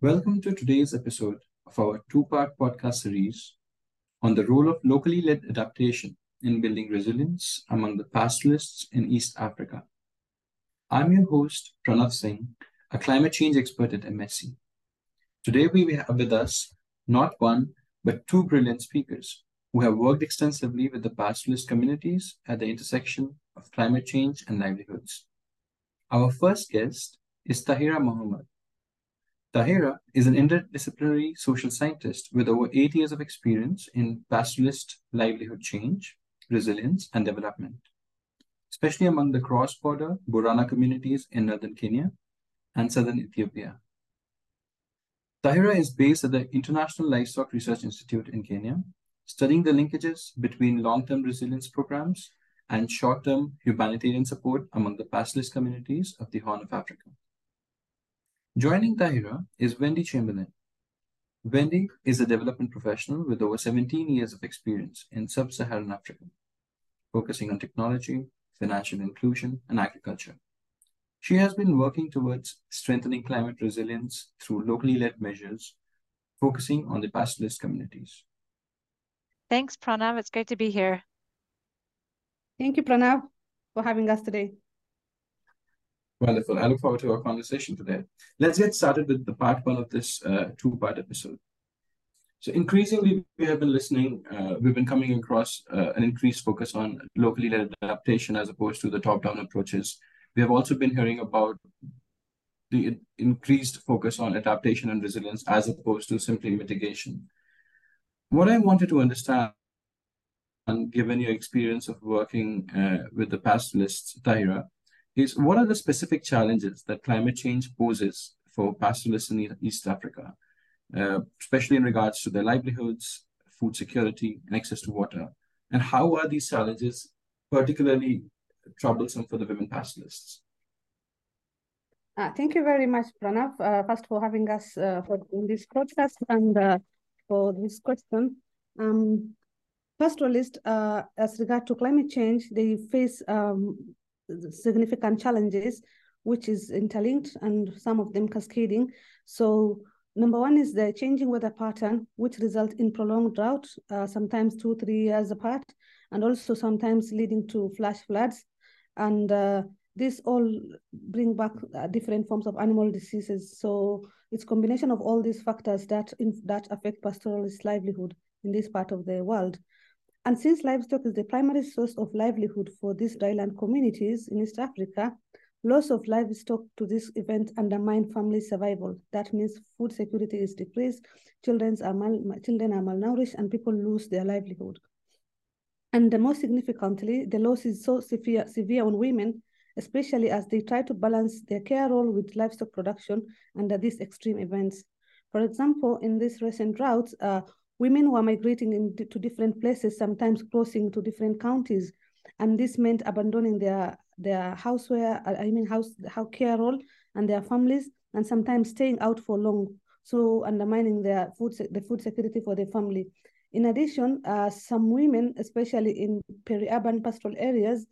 Welcome to today's episode of our two part podcast series on the role of locally led adaptation in building resilience among the pastoralists in East Africa. I'm your host, Pranav Singh, a climate change expert at MSC. Today, we have with us not one, but two brilliant speakers who have worked extensively with the pastoralist communities at the intersection of climate change and livelihoods. Our first guest is Tahira Mohamed, Tahira is an interdisciplinary social scientist with over eight years of experience in pastoralist livelihood change, resilience, and development, especially among the cross border Borana communities in northern Kenya and southern Ethiopia. Tahira is based at the International Livestock Research Institute in Kenya, studying the linkages between long term resilience programs and short term humanitarian support among the pastoralist communities of the Horn of Africa. Joining Tahira is Wendy Chamberlain. Wendy is a development professional with over 17 years of experience in sub Saharan Africa, focusing on technology, financial inclusion, and agriculture. She has been working towards strengthening climate resilience through locally led measures, focusing on the pastoralist communities. Thanks, Pranav. It's great to be here. Thank you, Pranav, for having us today. Wonderful. I look forward to our conversation today. Let's get started with the part one of this uh, two part episode. So, increasingly, we have been listening, uh, we've been coming across uh, an increased focus on locally led adaptation as opposed to the top down approaches. We have also been hearing about the increased focus on adaptation and resilience as opposed to simply mitigation. What I wanted to understand, and given your experience of working uh, with the pastoralists, Tahira, is what are the specific challenges that climate change poses for pastoralists in East Africa, uh, especially in regards to their livelihoods, food security, and access to water? And how are these challenges particularly troublesome for the women pastoralists? Uh, thank you very much, Pranav, uh, first for having us uh, for in this podcast and uh, for this question. Um, pastoralists, uh, as regard to climate change, they face um, significant challenges, which is interlinked and some of them cascading. So number one is the changing weather pattern, which result in prolonged drought, uh, sometimes two, three years apart, and also sometimes leading to flash floods. And uh, this all bring back uh, different forms of animal diseases. So it's combination of all these factors that in, that affect pastoralist livelihood in this part of the world. And since livestock is the primary source of livelihood for these dryland communities in East Africa, loss of livestock to this event undermine family survival. That means food security is decreased, children are, mal children are malnourished, and people lose their livelihood. And the most significantly, the loss is so severe, severe on women, especially as they try to balance their care role with livestock production under these extreme events. For example, in these recent droughts, uh, women were migrating into to different places, sometimes crossing to different counties. And this meant abandoning their, their houseware, I mean house, house care role and their families, and sometimes staying out for long, so undermining their food, the food security for their family. In addition, uh, some women, especially in peri-urban pastoral areas,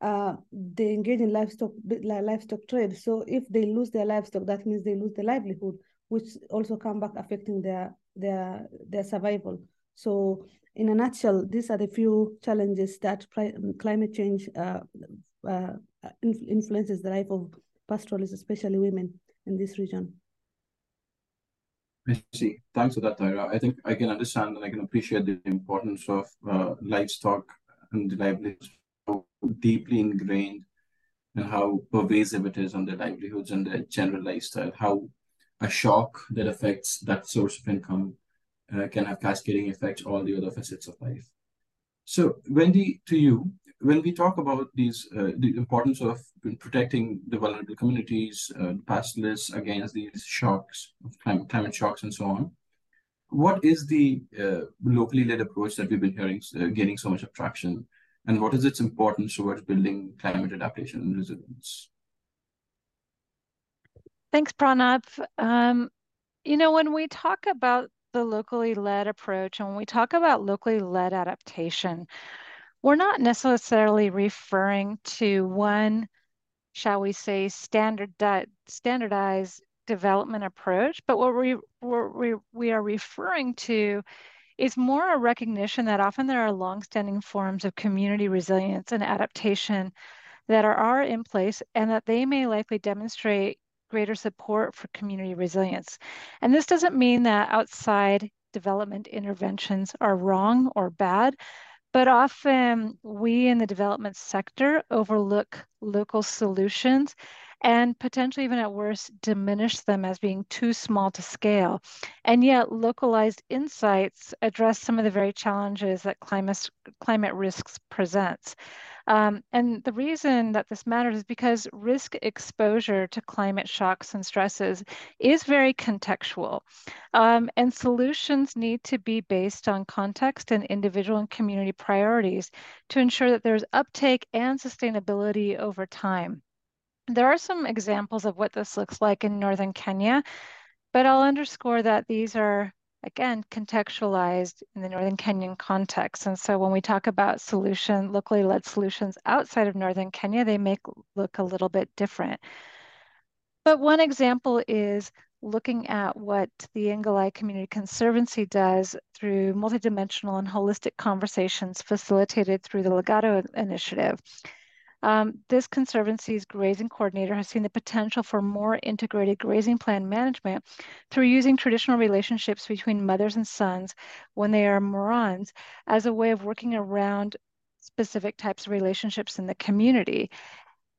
uh, they engage in livestock livestock trade. So if they lose their livestock, that means they lose their livelihood, which also come back affecting their their their survival. So in a nutshell, these are the few challenges that climate change uh, uh, influences the life of pastoralists, especially women in this region. I see. Thanks for that, Tahira. I think I can understand and I can appreciate the importance of uh, livestock and the livelihoods how deeply ingrained and how pervasive it is on their livelihoods and their general lifestyle, how a shock that affects that source of income uh, can have cascading effects all the other facets of life. So, Wendy, to you, when we talk about these, uh, the importance of protecting the vulnerable communities, uh, pastoralists against these shocks, climate, climate shocks, and so on, what is the uh, locally led approach that we've been hearing uh, gaining so much traction, and what is its importance towards building climate adaptation and resilience? Thanks, Pranav. Um, you know, when we talk about the locally led approach and when we talk about locally led adaptation, we're not necessarily referring to one, shall we say, standard, standardized development approach, but what we, we, we are referring to is more a recognition that often there are longstanding forms of community resilience and adaptation that are, are in place and that they may likely demonstrate greater support for community resilience. And this doesn't mean that outside development interventions are wrong or bad, but often we in the development sector overlook local solutions and potentially even at worst diminish them as being too small to scale. And yet localized insights address some of the very challenges that climate, climate risks presents. Um, and the reason that this matters is because risk exposure to climate shocks and stresses is very contextual. Um, and solutions need to be based on context and individual and community priorities to ensure that there's uptake and sustainability over time. There are some examples of what this looks like in Northern Kenya, but I'll underscore that these are again, contextualized in the Northern Kenyan context. And so when we talk about solution, locally led solutions outside of Northern Kenya, they make look a little bit different. But one example is looking at what the Ngalai Community Conservancy does through multidimensional and holistic conversations facilitated through the Legato Initiative. Um, this Conservancy's grazing coordinator has seen the potential for more integrated grazing plan management through using traditional relationships between mothers and sons when they are morans as a way of working around specific types of relationships in the community.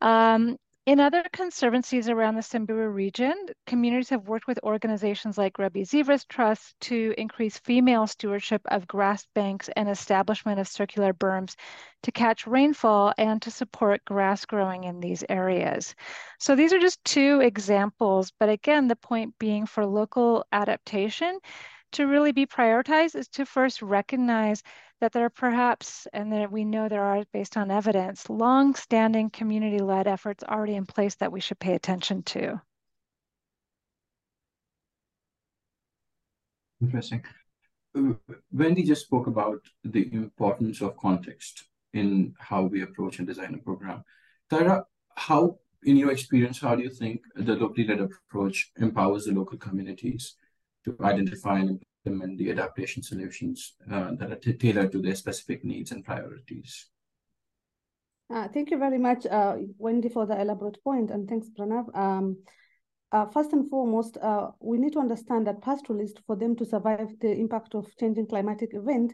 Um, in other conservancies around the Samburu region, communities have worked with organizations like Grevy's Zebra Trust to increase female stewardship of grass banks and establishment of circular berms to catch rainfall and to support grass growing in these areas. So these are just two examples, but again, the point being for local adaptation, to really be prioritized is to first recognize that there are perhaps, and that we know there are based on evidence, long-standing community-led efforts already in place that we should pay attention to. Interesting. Uh, Wendy just spoke about the importance of context in how we approach and design a program. Tahira, how, in your experience, how do you think the locally led approach empowers the local communities to identify and implement the adaptation solutions uh, that are tailored to their specific needs and priorities. Uh, thank you very much, uh, Wendy, for the elaborate point, and thanks, Pranav. Um, uh, first and foremost, uh, we need to understand that pastoralists, for them to survive the impact of changing climatic event,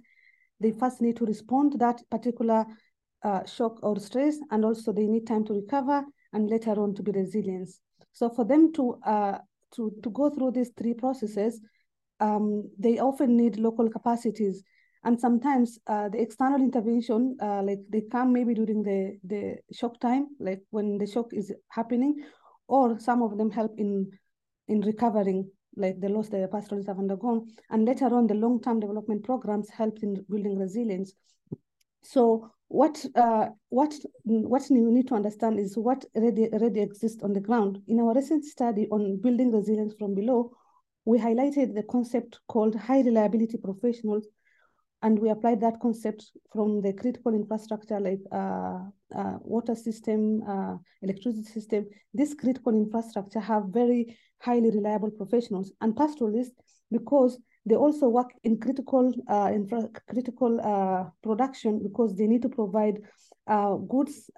they first need to respond to that particular uh, shock or stress, and also they need time to recover, and later on to be resilient. So for them to to to go through these three processes, um, they often need local capacities. And sometimes uh, the external intervention, uh, like they come maybe during the, the shock time, like when the shock is happening, or some of them help in, in recovering, like the loss that the pastoralists have undergone. And later on, the long-term development programs help in building resilience. So what uh, what what we need to understand is what already already exists on the ground. In our recent study on building resilience from below, we highlighted the concept called high reliability professionals, and we applied that concept from the critical infrastructure like uh, uh, water system, uh, electricity system. This critical infrastructure have very highly reliable professionals and pastoralists because they also work in critical uh, infra critical uh, production because they need to provide uh, goods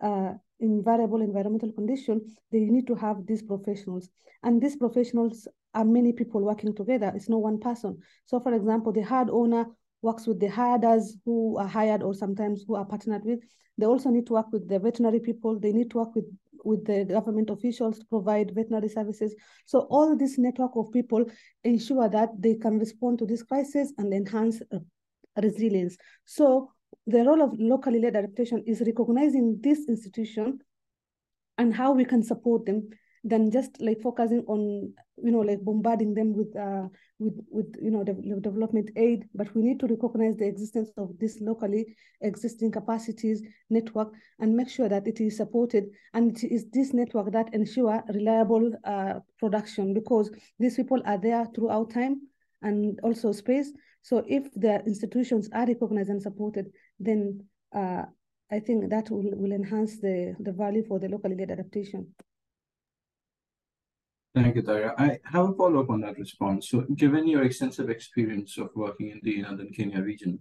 in variable environmental condition. They need to have these professionals, and these professionals are many people working together. It's no one person. So for example, the herd owner works with the herders who are hired or sometimes who are partnered with. They also need to work with the veterinary people. They need to work with, with the government officials to provide veterinary services. So all this network of people ensure that they can respond to this crisis and enhance uh, resilience. So the role of locally led adaptation is recognizing this institution and how we can support them than just like focusing on you know like bombarding them with uh with with you know the development aid. But we need to recognize the existence of this locally existing capacities network and make sure that it is supported and it is this network that ensure reliable uh, production because these people are there throughout time and also space so if the institutions are recognized and supported then uh, I think that will, will enhance the, the value for the locally led adaptation. Thank you, Tahira. I have a follow-up on that response. So given your extensive experience of working in the Northern Kenya region,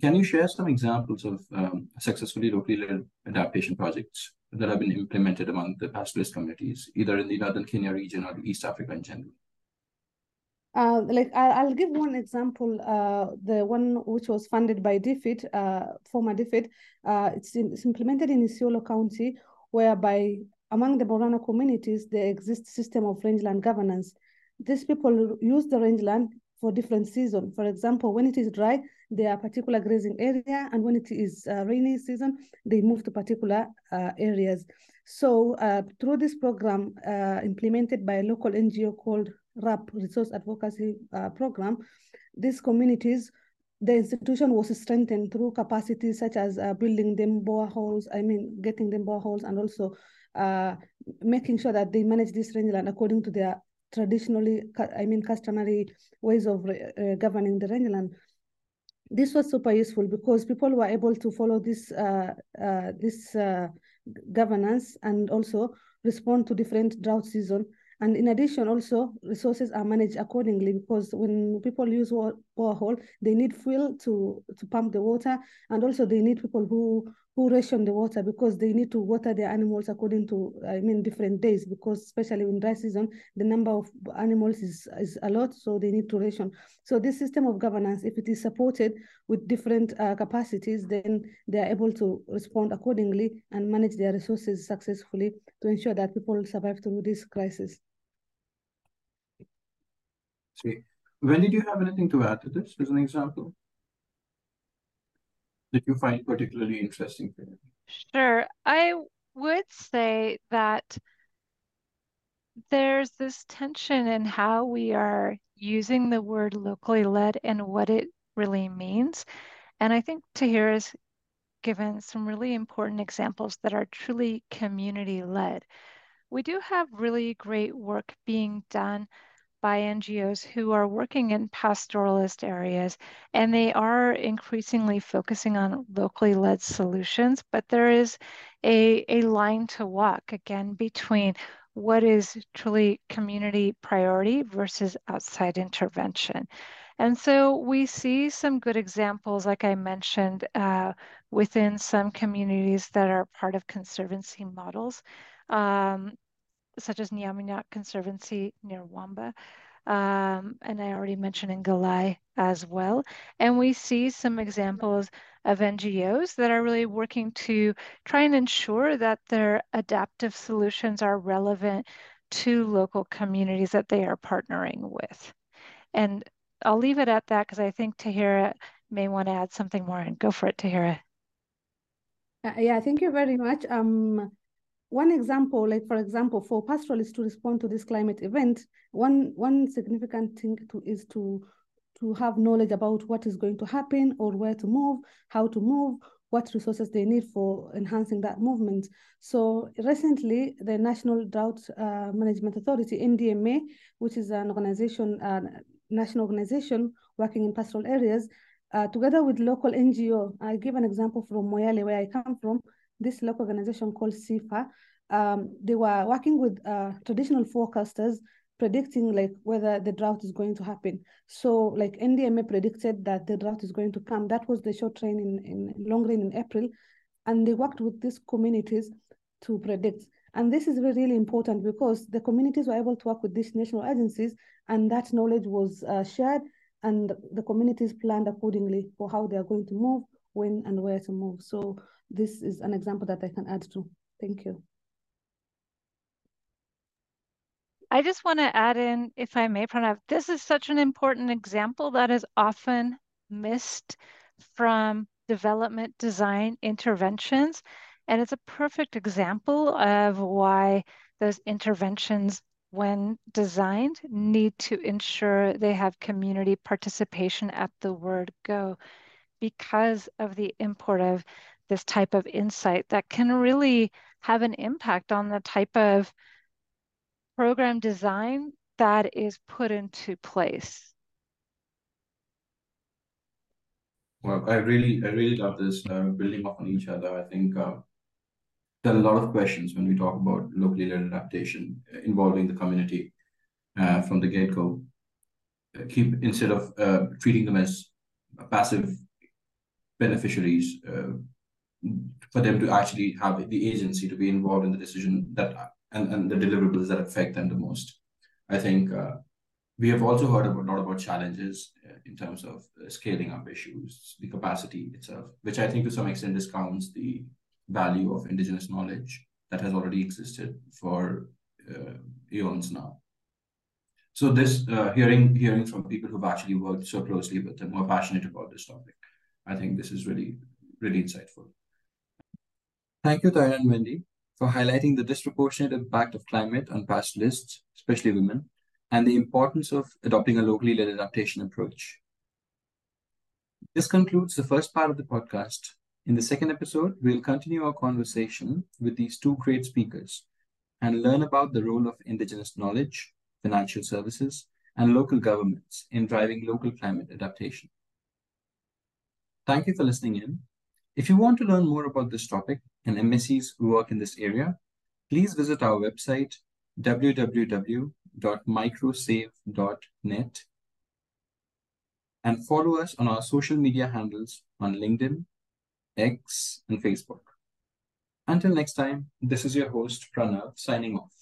can you share some examples of um, successfully locally led adaptation projects that have been implemented among the pastoralist communities, either in the Northern Kenya region or East Africa in general? Uh, like I'll give one example, uh, the one which was funded by DFID, uh, former DFID, uh, it's, in, it's implemented in Isiolo County, whereby among the Borana communities, there exists system of rangeland governance. These people use the rangeland for different seasons. For example, when it is dry, they are particular grazing area, and when it is uh, rainy season, they move to particular areas. So through this program implemented by a local NGO called RAP, Resource Advocacy uh, Program, these communities the institution was strengthened through capacities such as uh, building them boreholes, I mean, getting them boreholes and also uh, making sure that they manage this rangeland according to their traditionally, I mean, customary ways of uh, governing the rangeland. This was super useful because people were able to follow this uh, uh, this governance and also respond to different drought season and in addition, also resources are managed accordingly because when people use borehole, they need fuel to, to pump the water. And also they need people who, who ration the water because they need to water their animals according to, I mean, different days because especially in dry season, the number of animals is, is a lot, so they need to ration. So this system of governance, if it is supported with different uh, capacities, then they are able to respond accordingly and manage their resources successfully to ensure that people survive through this crisis. When did you have anything to add to this as an example? That you find particularly interesting? Sure. I would say that there's this tension in how we are using the word locally led and what it really means. And I think Tahira's given some really important examples that are truly community led. We do have really great work being done by NGOs who are working in pastoralist areas, and they are increasingly focusing on locally led solutions. But there is a, a line to walk again between what is truly community priority versus outside intervention. And so we see some good examples, like I mentioned, uh, within some communities that are part of conservancy models. Um, such as Nyaminak Conservancy near Wamba. Um, and I already mentioned in Galai as well. And we see some examples of NGOs that are really working to try and ensure that their adaptive solutions are relevant to local communities that they are partnering with. And I'll leave it at that because I think Tahira may want to add something more and go for it, Tahira. Uh, yeah, thank you very much. Um, one example, like for example, for pastoralists to respond to this climate event, one one significant thing to, is to to have knowledge about what is going to happen or where to move, how to move, what resources they need for enhancing that movement. So recently, the National Drought uh, Management Authority, NDMA, which is an organization, uh, national organization working in pastoral areas, uh, together with local NGO, I give an example from Moyale, where I come from, this local organization called CIFA, um, they were working with uh, traditional forecasters predicting like whether the drought is going to happen. So like NDMA predicted that the drought is going to come. That was the short rain in, in long rain in April. And they worked with these communities to predict. And this is really, really important because the communities were able to work with these national agencies and that knowledge was uh, shared and the communities planned accordingly for how they are going to move, when and where to move. So this is an example that I can add to. Thank you. I just want to add in, if I may, Pranav, this is such an important example that is often missed from development design interventions. And it's a perfect example of why those interventions, when designed, need to ensure they have community participation at the word go because of the import of this type of insight that can really have an impact on the type of program design that is put into place. Well, I really, I really love this uh, building up on each other. I think uh, there are a lot of questions when we talk about locally led adaptation involving the community uh, from the get-go. Uh, keep instead of uh, treating them as passive beneficiaries, uh, for them to actually have the agency to be involved in the decision that and, and the deliverables that affect them the most. I think uh, we have also heard a lot about challenges uh, in terms of scaling up issues, the capacity itself, which I think to some extent discounts the value of indigenous knowledge that has already existed for uh, eons now. So this uh, hearing hearing from people who've actually worked so closely with them, who are passionate about this topic, I think this is really really insightful. Thank you, Tahira and Wendy, for highlighting the disproportionate impact of climate on pastoralists, especially women, and the importance of adopting a locally led adaptation approach. This concludes the first part of the podcast. In the second episode, we'll continue our conversation with these two great speakers and learn about the role of Indigenous knowledge, financial services, and local governments in driving local climate adaptation. Thank you for listening in. If you want to learn more about this topic and MSC's who work in this area, please visit our website www.microsave.net and follow us on our social media handles on LinkedIn, X, and Facebook. Until next time, this is your host, Pranav, signing off.